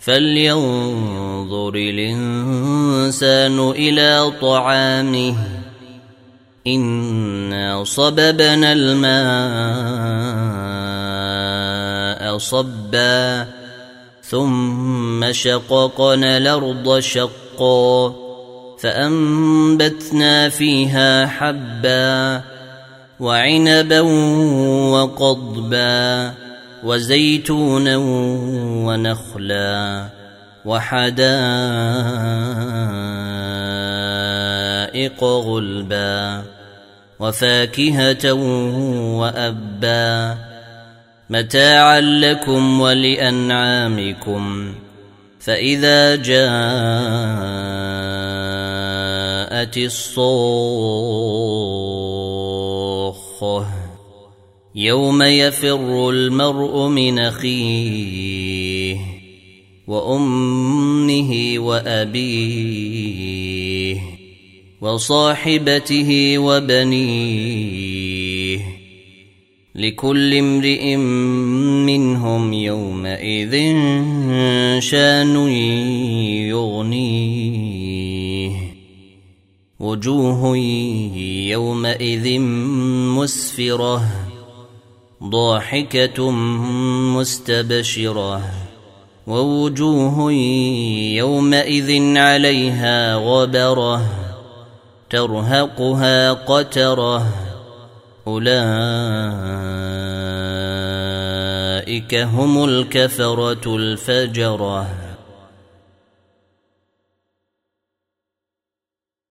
فلينظر الإنسان إلى طعامه. إنا صببنا الماء صبا ثم شققنا الأرض شقا فأنبتنا فيها حبا وعنبا وقضبا. وزيتونا ونخلا وحدائق غلبا وفاكهة وأبا متاعا لكم ولأنعامكم فإذا جاءت الصوخة يوم يفر المرء من أخيه وأمه وأبيه وصاحبته وبنيه لكل امرئ منهم يومئذ شان يغنيه وجوه يومئذ مسفرة ضاحكة مستبشرة ووجوه يومئذ عليها غبرة ترهقها قترة أولئك هم الكفرة الفجرة